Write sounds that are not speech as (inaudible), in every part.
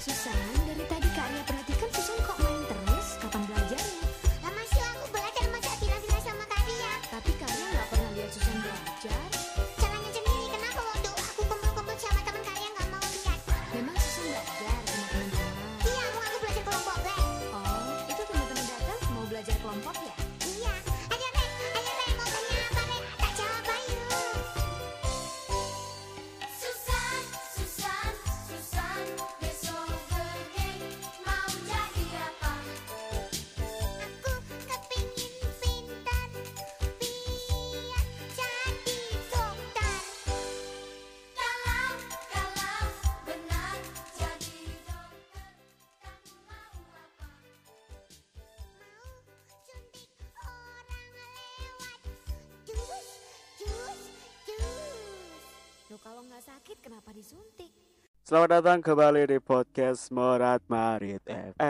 Susan, dari tadi sakit kenapa disuntik? Selamat datang kembali di podcast Morat Marit FM.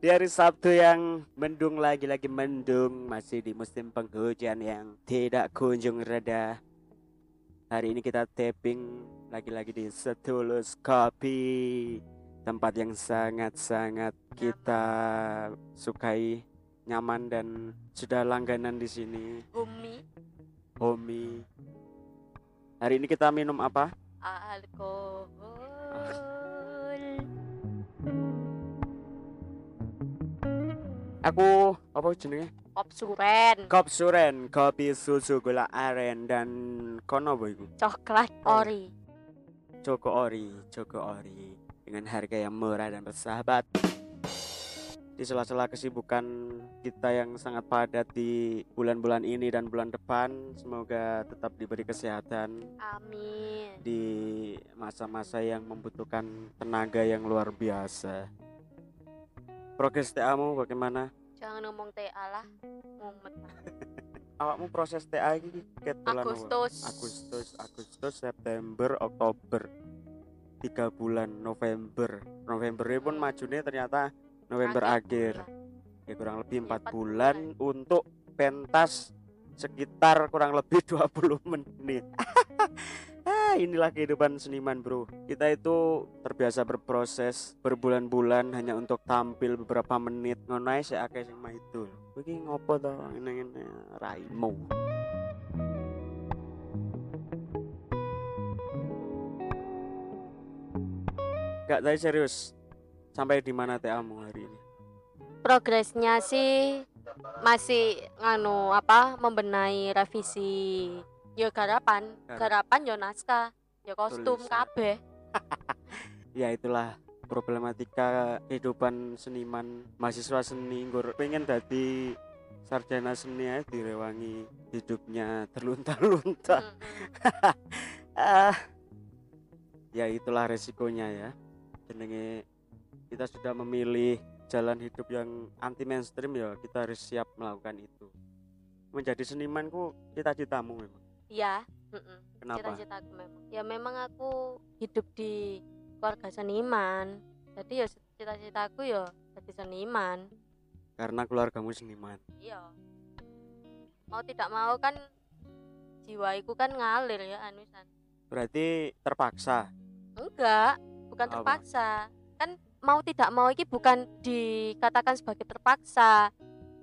Di hari Sabtu yang mendung lagi-lagi mendung Masih di musim penghujan yang tidak kunjung reda Hari ini kita taping lagi-lagi di Setulus Kopi Tempat yang sangat-sangat kita sukai nyaman dan sudah langganan di sini. Umi Homi. Hari ini kita minum apa? alkohol Aku apa jenenge? kop suren Kop suren, kopi susu gula aren dan kono apa iku? coklat ori Joko Ori, Joko Ori dengan harga yang murah dan bersahabat. Di sela-sela kesibukan kita yang sangat padat di bulan-bulan ini dan bulan depan, semoga tetap diberi kesehatan amin di masa-masa yang membutuhkan tenaga yang luar biasa. Progres TA-mu bagaimana? jangan ngomong TA lah mumet (laughs) Awakmu proses TA ini ket bulan apa? Agustus Agustus, Agustus, September, Oktober. Tiga bulan November. November pun Hmm. majunya ternyata November akhir. bulan. Ya kurang lebih Ya, empat bulan untuk pentas sekitar kurang lebih (laughs) 20 menit. (laughs) ah, inilah kehidupan seniman, Bro. Kita itu terbiasa berproses berbulan-bulan hanya untuk tampil beberapa menit. Ngono ae sik akeh sing mah itu. Iki ngopo to ngene-ngene raimu. Gak tadi serius. Sampai di mana TA-mu hari ini? progresnya sih masih nganu apa membenahi revisi ya garapan. Garap. garapan ya naskah ya kostum kabeh. (laughs) Ya itulah problematika kehidupan seniman mahasiswa seni. Nggur pengen dadi sarjana seni aja direwangi hidupnya terlunta-lunta. (laughs) Ah. Ya itulah resikonya ya. Jenenge kita sudah memilih jalan hidup yang anti mainstream ya kita harus siap melakukan itu menjadi seniman ku cita-citamu memang Iya, mm-mm. kenapa cita-citaku memang. Ya memang aku hidup di keluarga seniman. Jadi ya cita-citaku ya jadi seniman. karena keluargamu seniman Iya. Mau tidak mau kan jiwaiku kan ngalir ya anusan. berarti terpaksa Enggak, bukan Apa? terpaksa. Kan mau tidak mau iki bukan dikatakan sebagai terpaksa.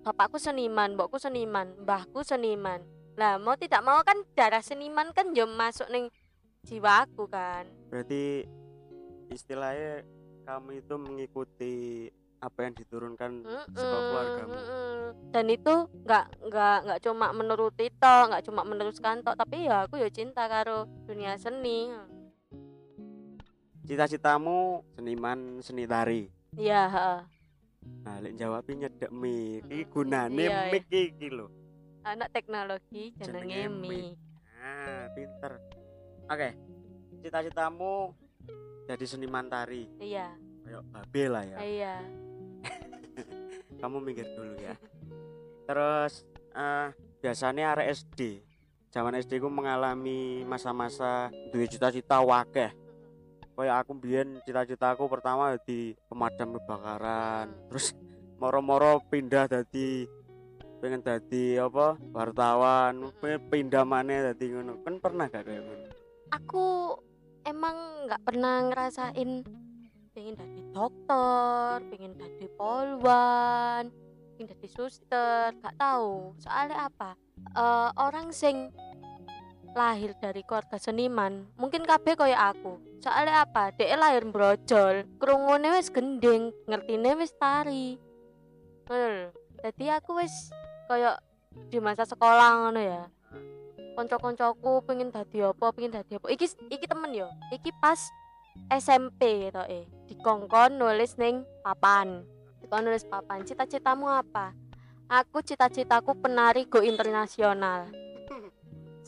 Bapakku seniman, mbokku seniman, mbahku seniman. Lah mau tidak mau kan darah seniman kan yo masuk ning jiwaku kan. berarti istilahnya kamu itu mengikuti apa yang diturunkan Mm-mm, sebab keluargamu mm-mm. Dan itu nggak nggak nggak cuma menuruti tok, nggak cuma meneruskan tok, tapi ya aku ya cinta karo dunia seni. Cita-citamu seniman seni tari? Iya, heeh. nah lek jawabnya nyedek mic. Iki gunane iya, mic iki lho. Anak teknologi Jenenge Mi. Mi. ah pinter. Oke cita-citamu jadi seniman tari? Iya, kayak babe lah ya. Iya. (laughs) kamu mikir dulu ya. Terus eh biasanya arek SD zaman SD ku mengalami masa-masa duwe cita-cita wakeh kayak aku biyen cita-citaku pertama di pemadam kebakaran. Terus moro-moro pindah dari pengen dadi apa wartawan. Pengen pindah mana dadi ngono. Kan pernah gak kayak ngono? Aku emang nggak pernah ngerasain pengen jadi dokter pengen jadi polwan pengen jadi suster nggak tahu. Soalnya apa? Eh, orang sing lahir dari keluarga seniman. Mungkin kabeh koyo aku. Soalnya apa? Dia lahir brojol krungune wis gending ngertine wis tari. Lho. jadi aku wis koyo di masa sekolah ngono ya. Konco-koncoku pengen dadi apa pengen dadi apa. Iki iki temen yo. Iki pas SMP to eh dikongkon nulis ning papan. Dikongkon nulis papan. Cita-citamu apa? Aku cita-citaku penari go internasional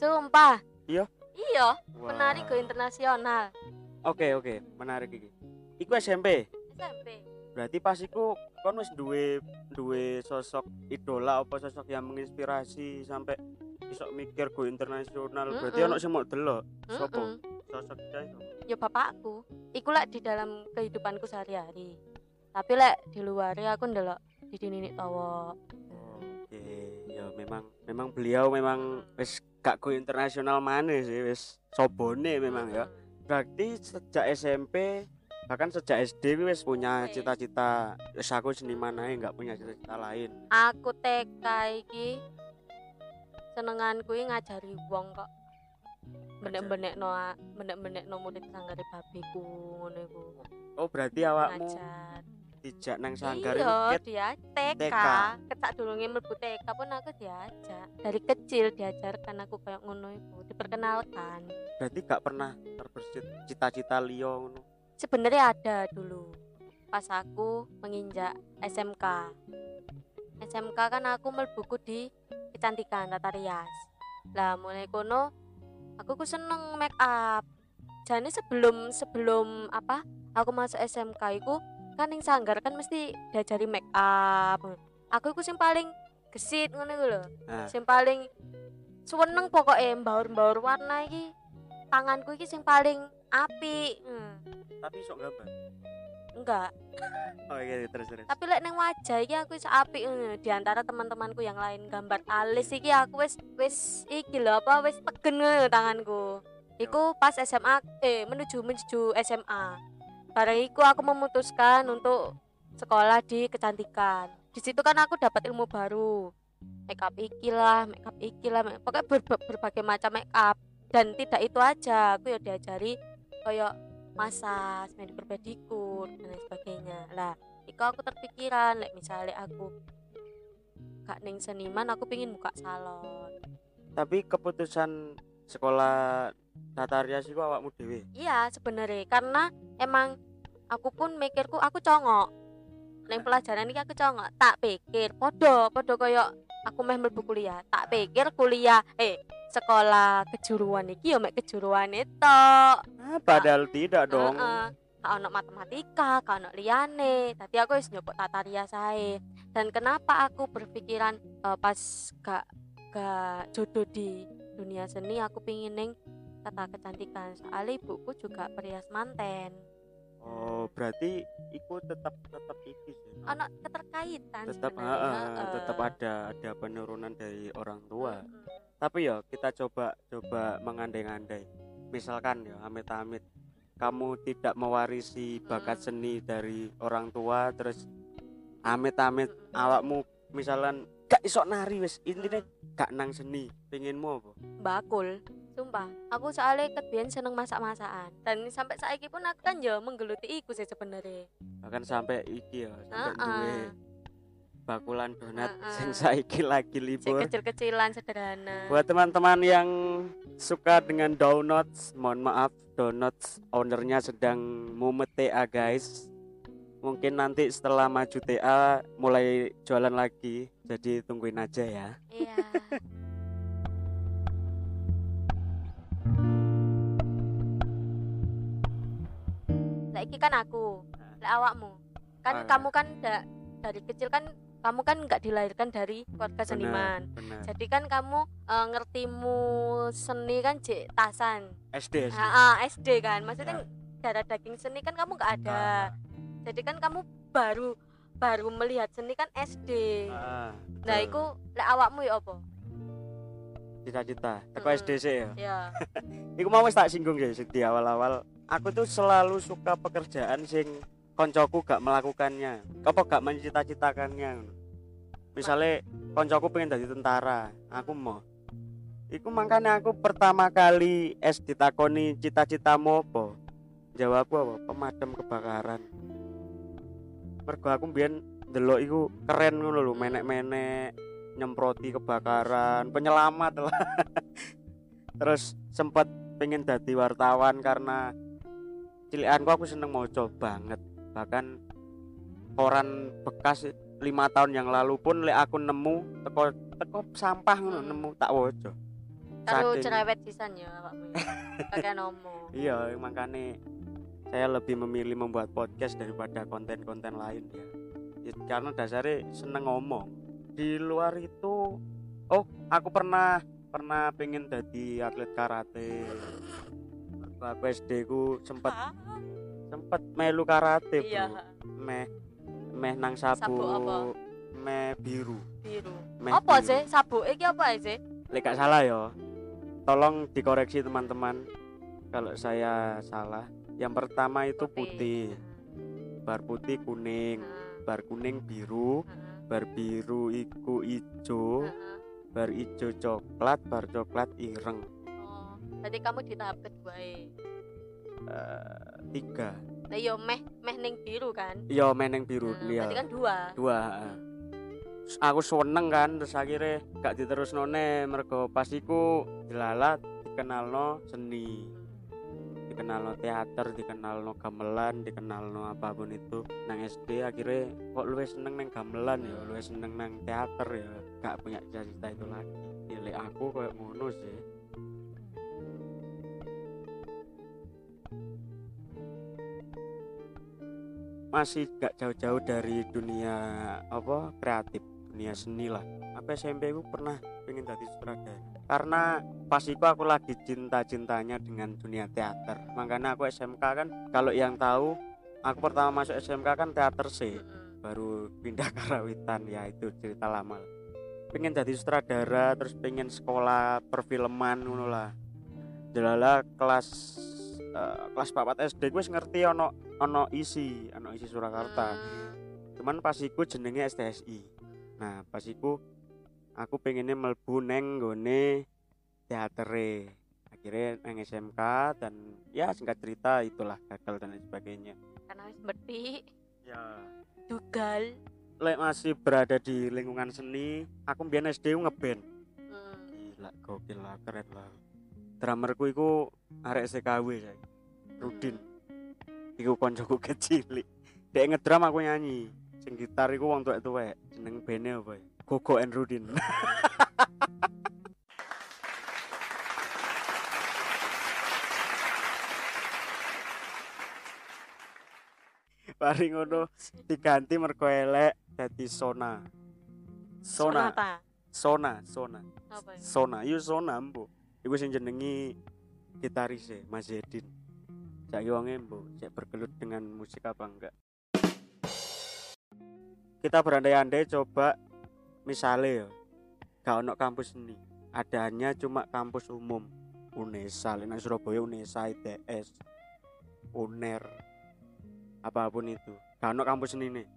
sumpah. Iya? iya Wah. penari go internasional. Oke oke menarik iki. Iku SMP SMP berarti pas iku kon wis duwe duwe sosok idola apa sosok yang menginspirasi sampai iso mikir go internasional. Berarti Mm-mm. ono sing mau delok? Sapa Mm-mm. sosok dia iku? ya bapakku. Iku lek di dalam kehidupanku sehari-hari. Tapi lek di luarnya aku ndelok di Oke, ya memang memang beliau memang wis gak go internasional mana sih wis sobone memang ya. Berarti sejak SMP bahkan sejak SD wis punya cita-cita wis aku seniman aja nggak punya cita-cita lain. aku TK iki senenganku ngajari wong kok benek-benek no benek-benek no murid sanggare babiku ngono iku Oh, berarti awakmu ngajar dijak nang sanggar iya dia TK TK. ketak durunge mlebu TK pun aku diajak. Dari kecil diajarkan aku kayak ngono iku diperkenalkan. Berarti gak pernah terbersit cita-cita liya ngono. sebenarnya ada dulu pas aku menginjak SMK SMK kan aku melbuku di kecantikan tata rias. Lah mulai kono aku ku seneng make up. Jadi sebelum sebelum apa aku masuk SMK iku kan yang sanggar kan mesti diajari make up. Aku iku sing paling gesit ngono iku lho. Nah, sing paling seneng pokoknya mbaur-mbaur warna iki. Tanganku iki sing paling apik hmm. tapi sok gambar. enggak. Oh iya terus terus. tapi lek neng wajah iki aku wis apik ngono. Di antara teman-temanku yang lain gambar alis iki aku wis wis iki lho apa wis tegen ngono tanganku. Iku pas SMA eh menuju menuju SMA bareng iku aku memutuskan untuk sekolah di kecantikan. Di situ kan aku dapat ilmu baru. Make up iki lah make pokoknya ber- berbagai macam make up. Dan tidak itu aja aku ya diajari kayak massage manicure pedicure dan lain sebagainya. Lah iku aku terpikiran lek misalnya aku gak ning seniman aku pingin buka salon. Tapi keputusan sekolah tata rias iku awakmu dhewe. iya sebenarnya. Karena emang aku pun mikirku aku congok. Neng pelajaran ini aku congok. Tak pikir. Podo podo koyo aku meh mlebu kuliah. Tak pikir kuliah eh sekolah kejuruan iki yo mek kejuruan itu Ah, padahal tidak dong. Kak ono matematika, kak ono liyane. Tadi aku wis nyopok tata rias ae. Dan kenapa aku berpikiran eh, pas gak gak jodoh di dunia seni aku pingin neng tata kecantikan. Soalnya ibuku juga perias manten. Oh, berarti iku tetap tetap iki sih. Ono keterkaitan tetap ah, heeh. tetap ada ada penurunan dari orang tua. Mm-mm. Tapi ya kita coba coba mengandai-andai. Misalkan ya amit-amit kamu tidak mewarisi bakat seni dari orang tua terus amit-amit Mm-mm. awakmu misalkan gak iso nari wis intinya gak nang seni pengenmu apa bakul sumpah aku soalnya ketbian seneng masak-masakan. Dan sampai saiki pun aku kan ya menggeluti iku sih sebenarnya. Bahkan sampai iki ya sampai Heeh. duwe bakulan donat Heeh. sing saiki lagi si libur. kecil-kecilan sederhana. Buat teman-teman yang suka dengan donuts mohon maaf donuts ownernya sedang mumet TA guys. Mungkin nanti setelah maju TA mulai jualan lagi jadi tungguin aja ya. Iya Lagi kan aku, lek awakmu. Kan Ah. kamu kan da- dari kecil kan kamu kan nggak dilahirkan dari keluarga seniman. benar Jadi kan kamu eh, ngertimu seni kan cek tasan. SD SD Ah, ah, SD kan. Ya. Maksudnya darah daging seni kan kamu nggak ada. Ah, Jadi kan kamu baru baru melihat seni kan SD Ah, nah iku lek awakmu ya apa cita-cita teko Mm. SD sih ya ya (laughs) Iku mau wis tak singgung ya sing di awal-awal. Aku tuh selalu suka pekerjaan sing koncoku gak melakukannya. Apa gak mencita-citakannya. Misalnya koncoku pengen jadi tentara, aku mau. Iku makanya aku pertama kali es ditakoni cita-citamu apa? Jawabku apa? Pemadam kebakaran. Mergo aku mbiyen ndelok iku keren ngono lho, menek-menek nyemproti kebakaran, penyelamat lah. (laughs) Terus sempet pengen jadi wartawan karena cilikanku aku seneng moco banget bahkan koran bekas lima tahun yang lalu pun lek aku nemu teko teko sampah ngono Hmm. nemu tak woco kalau cerewet pisan ya ya. kakek nomo (laughs) iya makanya saya lebih memilih membuat podcast daripada konten-konten lain ya. Ya, karena dasarnya seneng ngomong di luar itu oh aku pernah pernah pengen jadi atlet karate aku SD ku sempet sempet melu karate iya meh meh nang sabu, Sabuk apa? meh biru. Biru. Meh apa biru. sih? Sabuk iki apa sih? Lek gak salah ya tolong dikoreksi teman-teman. Kalau saya salah yang pertama itu putih. bar putih kuning bar kuning biru bar biru iku ijo bar ijo coklat bar coklat ireng berarti kamu di tahap kedua ya Eh, tiga. Nah yo meh meh ning biru kan? Iya meneng biru Nah, iya. berarti kan dua. Dua. Terus aku seneng kan terus akhirnya gak diterus none mergo pas iku dilalat dikenalno seni. Dikenalno teater dikenalno gamelan dikenalno apa pun itu. Nang SD akhirnya kok luwes seneng nang gamelan ya luwes seneng nang teater ya. Gak punya cita-cita itu lagi. Lek aku kayak ngono sih masih gak jauh-jauh dari dunia apa kreatif dunia seni lah. Aku SMP ku pernah pengen jadi sutradara. Karena pas itu aku lagi cinta-cintanya dengan dunia teater. Makanya aku SMK kan kalau yang tahu aku pertama masuk SMK kan teater C Mm-mm. baru pindah karawitan ya itu cerita lama pengen jadi sutradara terus pengen sekolah perfilman ngono lah. Jelala kelas eh, kelas 4 SD gue ngerti ono ono isi ono isi Surakarta. Hmm. cuman pas iku jenenge STSI nah pas iku aku pengennya melbu neng gone teatere. Akhirnya neng SMK dan ya singkat cerita itulah gagal dan lain sebagainya. Karena wis berarti ya. Dugal. Lek masih berada di lingkungan seni aku mbiyen SD ngeband. Hmm. gila gokil lah keren lah drummerku iku arek SKW saya Rudin. Iku koncoku (laughs) kecil dek ngedrum aku nyanyi. Sing gitar iku wong tuwek-tuwek. Jeneng bene apa ya? Gogo and Rudin. (laughs) Mari ngono diganti mergo elek dadi Sona. Sona, Sonata. Sona, Sona. apa ya? Sona, iya Sona mbok. Iku sing jenengi gitaris e, Mas Zedin. Saiki wonge mbok cek bergelut dengan musik apa enggak. Kita berandai-andai coba misale ya. Gak ono kampus seni. Adanya cuma kampus umum. Unesa, nang Surabaya Unesa ITS. Uner. Apa pun itu. Gak ono kampus seni nih.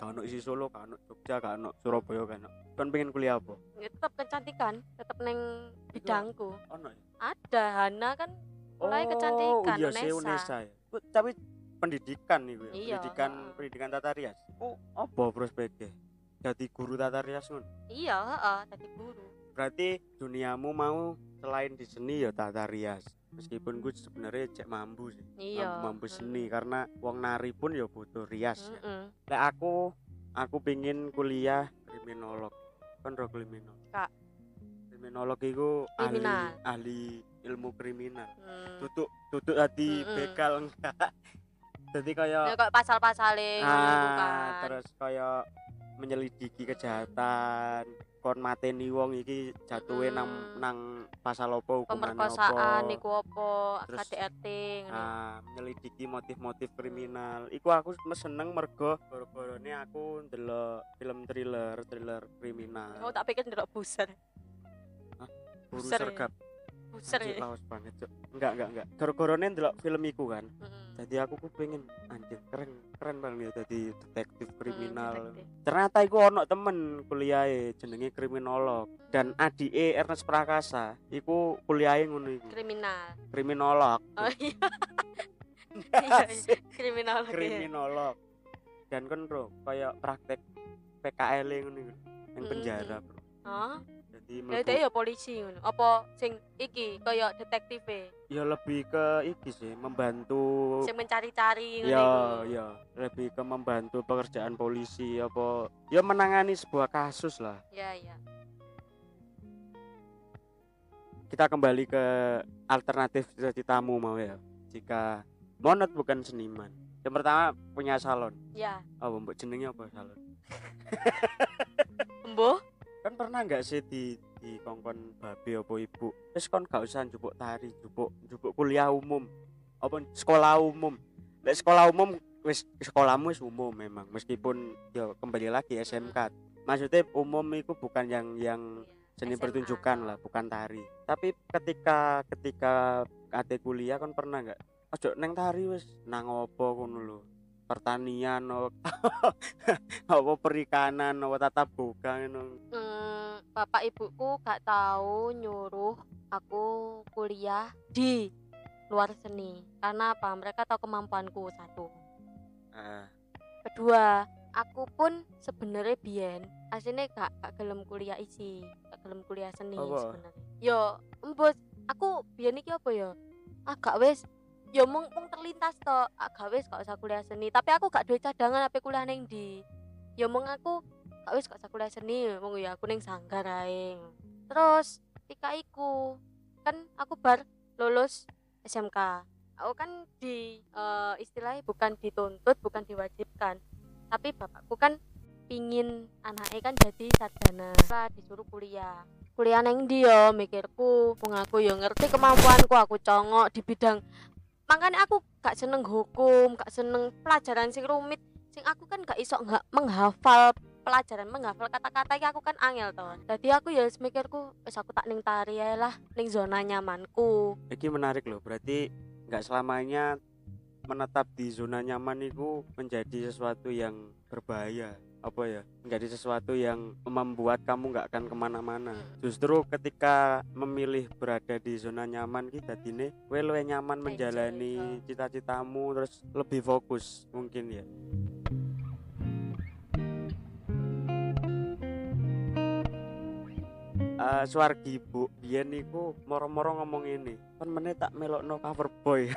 Gak ono isi Solo, gak ono Jogja, gak ono Surabaya, gak ono. Kan pengen kuliah apa? ya tetap kecantikan tetap neng bidangku Ono ya? ada Hana kan mulai kecantikan iya sih Unesa. Unesa ya. Tapi pendidikan nih ya. Iya, pendidikan heeh. pendidikan tata rias. Oh, apa prospeknya? Jadi guru tata rias ngono. iya heeh tadi guru Berarti duniamu mau selain di seni ya tata rias. Meskipun gue sebenarnya cek mampu sih. iya Mampu, mampu seni karena wong nari pun ya butuh rias ya. Mm-mm. Lek aku aku pingin kuliah kriminolog. Kan ro kriminolog. Kak. Kriminolog itu ahli ahli ilmu kriminal. Hmm. tutup tutup hati Mm-mm. bekal enggak (laughs) jadi kayak Ya ngono iku ah kan. terus kayak menyelidiki kejahatan kon mateni wong iki jatuhe nang Mm-mm. nang pasal opo hukumane pemerkosaan opo. iku Terus, KDRT ngono Ah, nyelidiki motif-motif kriminal. Iku aku seneng mergo gara-garane aku ndelok film thriller, thriller kriminal. oh tak pikir ndelok buser Buru buser ya? sergap. buser ya lawas banget, Cuk. Enggak, enggak, enggak. Gara-garane ndelok film iku kan. Mm-mm. Jadi aku ku pengen anjir keren keren banget ya jadi detektif kriminal. Hmm, detektif. Ternyata iku ono temen kuliahe jenenge kriminolog dan adike Ernest Prakasa iku kuliahe ngono iku. kriminal Kriminolog. oh iya (laughs) Iya, iya. kriminal lagi kriminolog dan kan bro kayak praktek PKL ngono iku yang Mm. penjara bro oh jadi ya ya polisi ngono. Apa sing iki kaya detektif ya lebih ke iki sih membantu sing mencari-cari ngono ya ya. Lebih ke membantu pekerjaan polisi apa ya menangani sebuah kasus lah. Ya ya. Kita kembali ke alternatif cita-citamu mau ya. Jika Monet bukan seniman. Yang pertama punya salon. Ya. Oh mbok? Jenenge apa salon? (laughs) Embo kan pernah nggak sih di di kongkon babe apa ibu? Terus kon gak usah jupuk tari jupuk jupuk kuliah umum. Apa sekolah umum? Lek sekolah umum wis sekolahmu wis umum memang meskipun ya kembali lagi SMK maksudnya umum itu bukan yang yang seni SMA. pertunjukan lah bukan tari. Tapi ketika ketika kate kuliah kan pernah nggak? Ojo neng tari wis nang opo ngono lho pertanian no (laughs) apa perikanan no tata boga Hmm, bapak ibuku gak tahu nyuruh aku kuliah di luar seni. Karena apa? Mereka tahu kemampuanku satu. Ah, kedua aku pun sebenarnya biyen aslinya gak gak gelem kuliah isi gak gelem kuliah seni Apa? sebenarnya. Yo embus aku biyen iki apa ya agak wis yo mung mung terlintas to wis gak usah kuliah seni. Tapi aku gak duwe cadangan apa kuliah ning di yo mung aku gak wis gak usah kuliah seni. Mung ya aku ning sanggar ae. Terus ketika iku kan aku bar lulus SMK aku kan di eh, istilahnya bukan dituntut bukan diwajibkan. Tapi bapakku kan pingin anaknya kan jadi sarjana. Lah disuruh kuliah. Kuliah neng dia mikirku? Wong aku yo ngerti kemampuanku. Aku congok di bidang makanya aku gak seneng hukum gak seneng pelajaran sing rumit. Sing aku kan gak iso nggak menghafal pelajaran menghafal kata-kata iki aku kan angel to. Jadi aku ya mikirku wis aku tak ning tari ae lah ning zona nyamanku. Iki menarik loh, berarti nggak selamanya menetap di zona nyaman itu menjadi sesuatu yang berbahaya apa ya menjadi sesuatu yang membuat kamu nggak akan ke mana-mana justru ketika memilih berada di zona nyaman kita dine kowe luwih nyaman menjalani oh. cita-citamu terus lebih fokus mungkin ya Eh Suwargi Bu, biyen niku moro-moro ngomong ini. Kan meneh tak melokno cover boy. (laughs)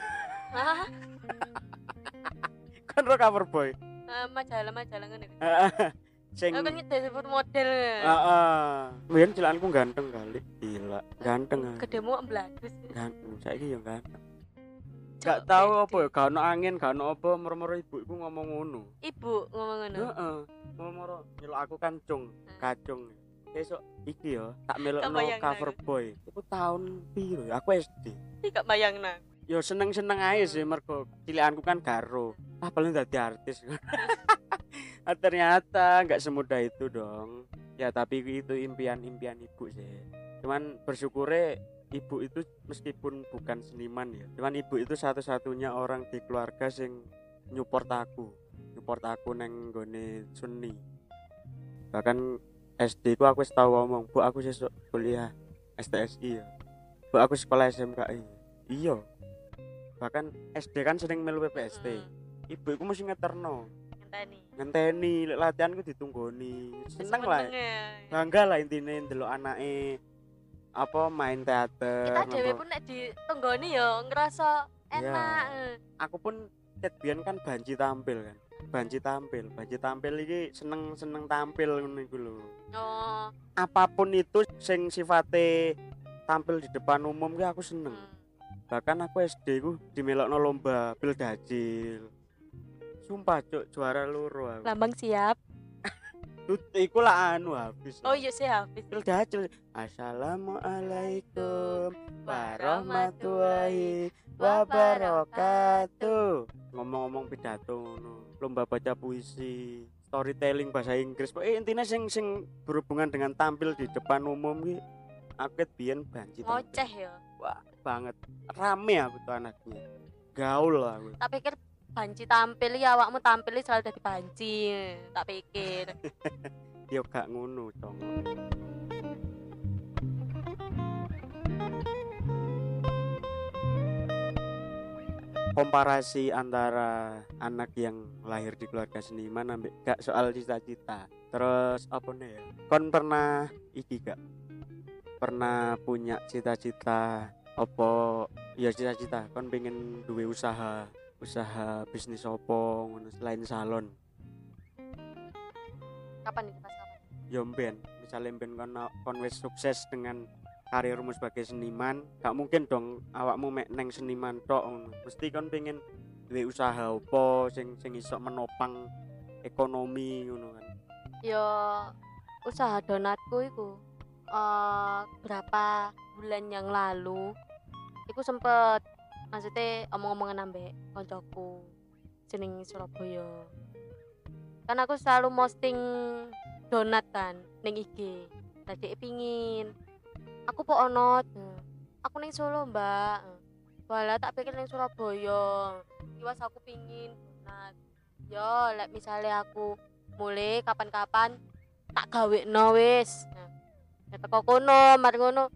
Kan ro cover boy. Ah, majalah-majalah ngene iki. Sing Aku kan disebut model. Heeh. Biyen cilakanku ganteng kali. Gila, ganteng. Gedemu mbladus. Ganteng. Saiki yo ganteng. Gak tahu apa ya, gak ono angin, gak ono apa, moro-moro ibu iku ngomong ngono. Ibu ngomong ngono. Heeh. Moro-moro nyelok aku kancung, kacung. Besok iki yo tak melokno cover boy. Iku tahun piro ya? Aku SD. Iki gak bayangna. yo seneng-seneng aja sih mergo cilianku kan garo ah paling dadi artis. (laughs) Ah, ternyata nggak semudah itu dong. Ya tapi itu impian-impian ibu sih. Cuman bersyukurnya ibu itu meskipun bukan seniman ya cuman ibu itu satu-satunya orang di keluarga sing nyupport aku. Nyupport aku neng gone seni. Bahkan SD ku aku tau ngomong bu aku sesuk kuliah STSI ya. Bu aku sekolah SMKI iya. Bahkan SD kan sering melu PPST Hmm, ibu iku mesti ngeterno ngenteni. ngenteni latihanku ditunggoni seneng lah ya. bangga lah intine ndelok anake apa main teater Kita dhewe apa. pun nek ditonggoni ya ngerasa enak. eh. aku pun biyen kan banci tampil kan banci tampil banci tampil iki seneng seneng tampil ngono iku lho Oh. apa pun itu sing sifate tampil di depan umum ki aku seneng hmm. bahkan aku SD ku dimelokno lomba pil dajil sumpah cuk juara loro aku Lambang siap. (laughs) Iku lah anu habis. Oh iya sih habis. Cil dacil. Assalamualaikum warahmatullahi wabarakatuh. Ngomong-ngomong pidato ngono. Lomba baca puisi, storytelling bahasa Inggris. Pokoknya intinya sing sing berhubungan dengan tampil di depan umum ki aku biyen banci. Ngoceh ya. Wah, banget. Rame aku tuh anaknya. Gaul lah aku. Tak pikir banci tampil ya awakmu tampil selalu dari banci. Tak pikir. (laughs) Yo gak ngono, Cong. Komparasi antara anak yang lahir di keluarga seniman ambek gak soal cita-cita. Terus apa nih ya? Kon pernah iki gak? Pernah punya cita-cita apa ya cita-cita kon pengen duwe usaha usaha bisnis opo selain salon. Kapan itu pas kapan? yo mben misalnya mben kon kon wis sukses dengan karirmu sebagai seniman gak mungkin dong awakmu mek neng seniman tok mesti kon pengen duwe usaha opo sing sing iso menopang ekonomi ngono kan. Yo usaha donatku iku eh berapa bulan yang lalu iku sempet maksudnya omong-omongan ambek koncoku jeneng Surabaya. Kan aku selalu posting donat kan ning IG tadi pingin. Aku po onot aku ning Solo mbak. Walah tak pikir ning Surabaya. Iwas aku pingin donat. Yo lek misalnya aku mulai kapan-kapan tak gawe no wis. Nah, ya kono mari ngono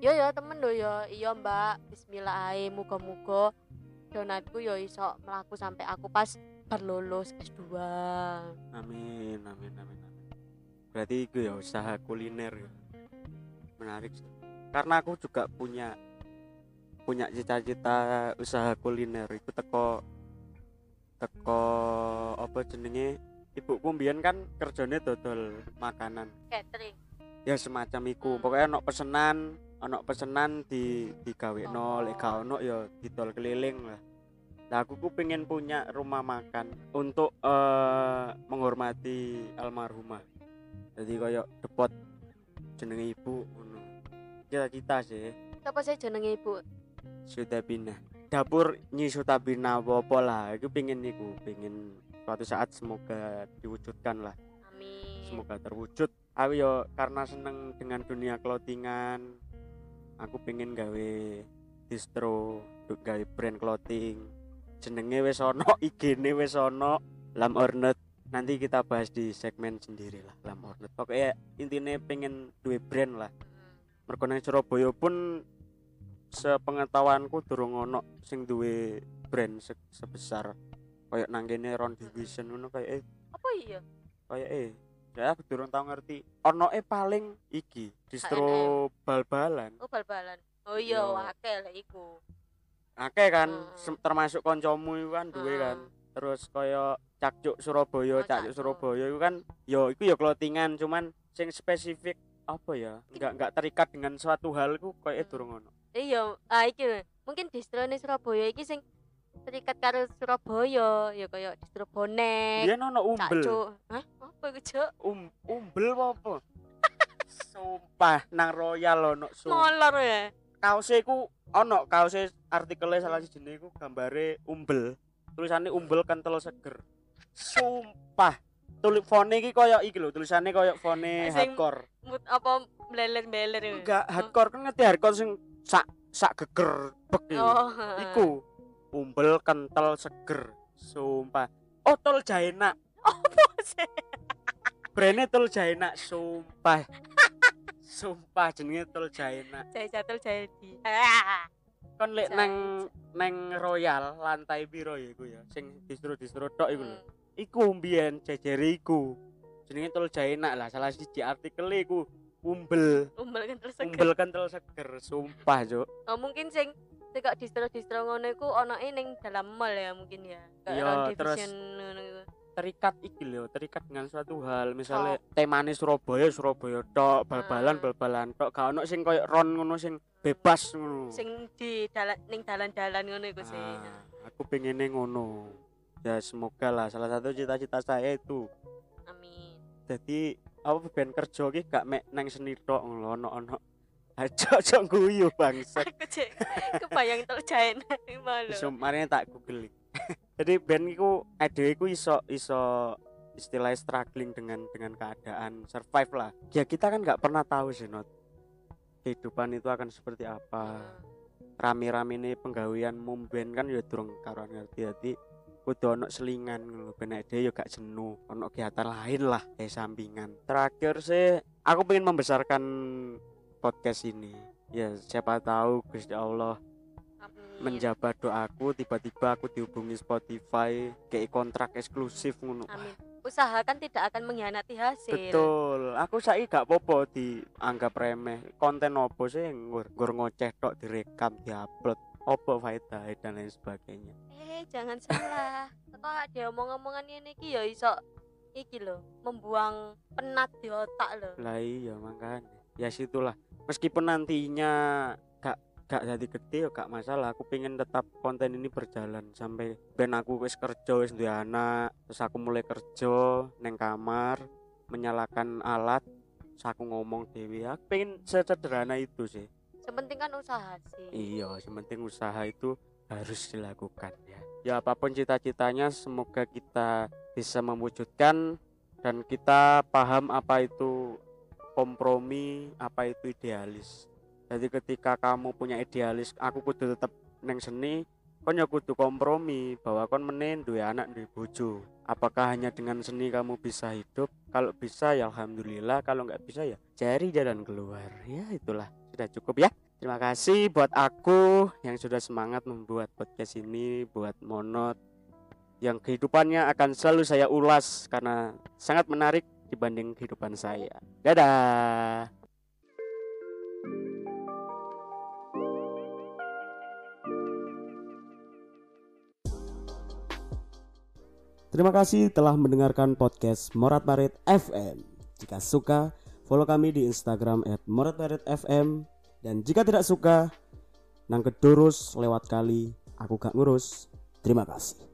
yo yo temen lho yo. Iya mbak. Bismillah ae muga-muga donatku yo iso melaku sampai aku pas berlulus S2 amin amin amin amin. Berarti itu ya usaha kuliner ya. menarik sih. karena aku juga punya punya cita-cita usaha kuliner. Itu teko teko apa jenenge? Ibuku mbiyen kan kerjanya dodol makanan. Catering. Ya semacam iku. Hmm. pokoknya ono pesenan ono pesenan di digawe no lek gak ono ya didol keliling lah. Nah aku ku pengen punya rumah makan untuk eh menghormati almarhumah. Jadi koyo depot jenenge ibu cita-cita sih. Siapa sih jenenge ibu? Sutabina dapur Nyi Sutabina apa lah. Aku pengen niku pengen suatu saat semoga diwujudkan lah. Amin. Semoga terwujud. Aku yo karena seneng dengan dunia clothingan aku pengen gawe distro untuk gawe brand clothing. Jenenge wis ono (laughs) IG-ne wis ono lam ornet. Nanti kita bahas di segmen sendiri lah lam ornet. Pokoknya intinya pengen duwe brand lah. Mergo nang Surabaya pun sepengetahuanku durung ono sing duwe brand se- sebesar. Kayak nang kene Ron Division ngono kayak eh. Apa iya? Kayak eh saya aku durung tau ngerti ono eh paling iki distro bal-balan oh bal-balan oh iya Yo. wakil lah iku akeh kan Hmm. termasuk koncomu iku kan duwe Hmm. kan terus kaya cakcuk Surabaya Oh, cakcuk Cakcuk. Surabaya itu kan yo iku ya clothingan cuman sing spesifik apa ya nggak nggak terikat dengan suatu hal ku kayak Hmm. durung ono iya ah iki mungkin distro Surabaya iki sing terikat karo Surabaya ya kaya distro bonek dia ono umbel. Hah? Apa iku cuk? Um, umbel apa sumpah nang royal ono sumpah molor ya? Kaosnya iku ono kaosnya artikelnya salah siji iku gambare umbel. Tulisannya umbel kental seger. Sumpah tulis fone iki koyo iki lho tulisannya koyo fone hardcore. mut apa meleler-meleler iku. enggak hardcore kan ngerti hardcore sing sak sak geger bek oh iku umbel kental seger. Sumpah. Oh tol jaina apa sih? Brandnya tol jaina sumpah. Sumpah jenenge tol jaina saya jatuh jadi kon lek nang nang royal lantai piro ya iku ya? Sing distro-distro tok iku lho. Hmm. iku mbiyen jejere iku. Jenenge tol jaina lah salah siji artikel iku. Umbel. Umbel terus seger. umbel kental seger. Sumpah cuk. Oh mungkin sing kok distro-distro ngono iku ono ning dalam mall ya mungkin ya. Iya, terus- terikat iki lho terikat dengan suatu hal. Misalnya temane Surabaya Surabaya tok bal-balan Hmm. bal-balan tok. Gak ono sing koyo ron ngono sing bebas ngono. Sing di dalan ning dalan-dalan ngono iku sih. Ah, aku pengennya ngono. Ya semoga lah. Salah satu cita-cita saya itu. Amin. Jadi apa ben kerja ki gak mek nang seni tok ngono ono ono. Aja aja guyu bangsa. aku cek kebayang tok jaen malu Iso marine tak googling. (laughs) Jadi ben iku ade iku iso iso istilahnya struggling dengan dengan keadaan survive lah. Ya kita kan nggak pernah tahu sih not kehidupan itu akan seperti apa. Rame-rame ini penggawean mumben kan ya durung karuan ngerti jadi kudu ono selingan ngono ben ade yo gak jenuh ono kegiatan lain lah kayak sampingan terakhir sih aku pengen membesarkan podcast ini ya siapa tahu Gusti Allah Amin. menjabat doaku tiba-tiba aku dihubungi Spotify kayak kontrak eksklusif ngono Amin. Usaha kan tidak akan mengkhianati hasil. betul aku saiki gak popo dianggap remeh konten opo sih ngur ngur ngoceh tok direkam diupload opo faedah dan lain sebagainya Eh, jangan salah. (laughs) Kok ada omong-omongan ini ki ya iso iki lho, membuang penat di otak lho. lah iya makanya ya situlah meskipun nantinya gak gak jadi gede ya gak masalah. Aku pengen tetap konten ini berjalan sampai ben aku wis kerja wis duwe anak terus aku mulai kerja neng kamar menyalakan alat terus aku ngomong dewi aku pengen sederhana itu sih. Sepenting kan usaha sih. iya yang penting usaha itu harus dilakukan ya. Ya apa pun cita-citanya semoga kita bisa mewujudkan dan kita paham apa itu kompromi apa itu idealis. Jadi ketika kamu punya idealis aku kudu tetap neng seni kon ya kudu kompromi bahwa kon menen duwe anak duwe bojo. Apakah hanya dengan seni kamu bisa hidup? Kalau bisa ya alhamdulillah. Kalau nggak bisa ya cari jalan keluar. Ya itulah. Sudah cukup ya. Terima kasih buat aku yang sudah semangat membuat podcast ini buat Monot yang kehidupannya akan selalu saya ulas karena sangat menarik dibanding kehidupan saya. Dadah. Terima kasih telah mendengarkan podcast Morat Marit FM. Jika suka, follow kami di Instagram @moratmaritfm dan jika tidak suka, nang kedurus lewat kali aku gak ngurus. Terima kasih.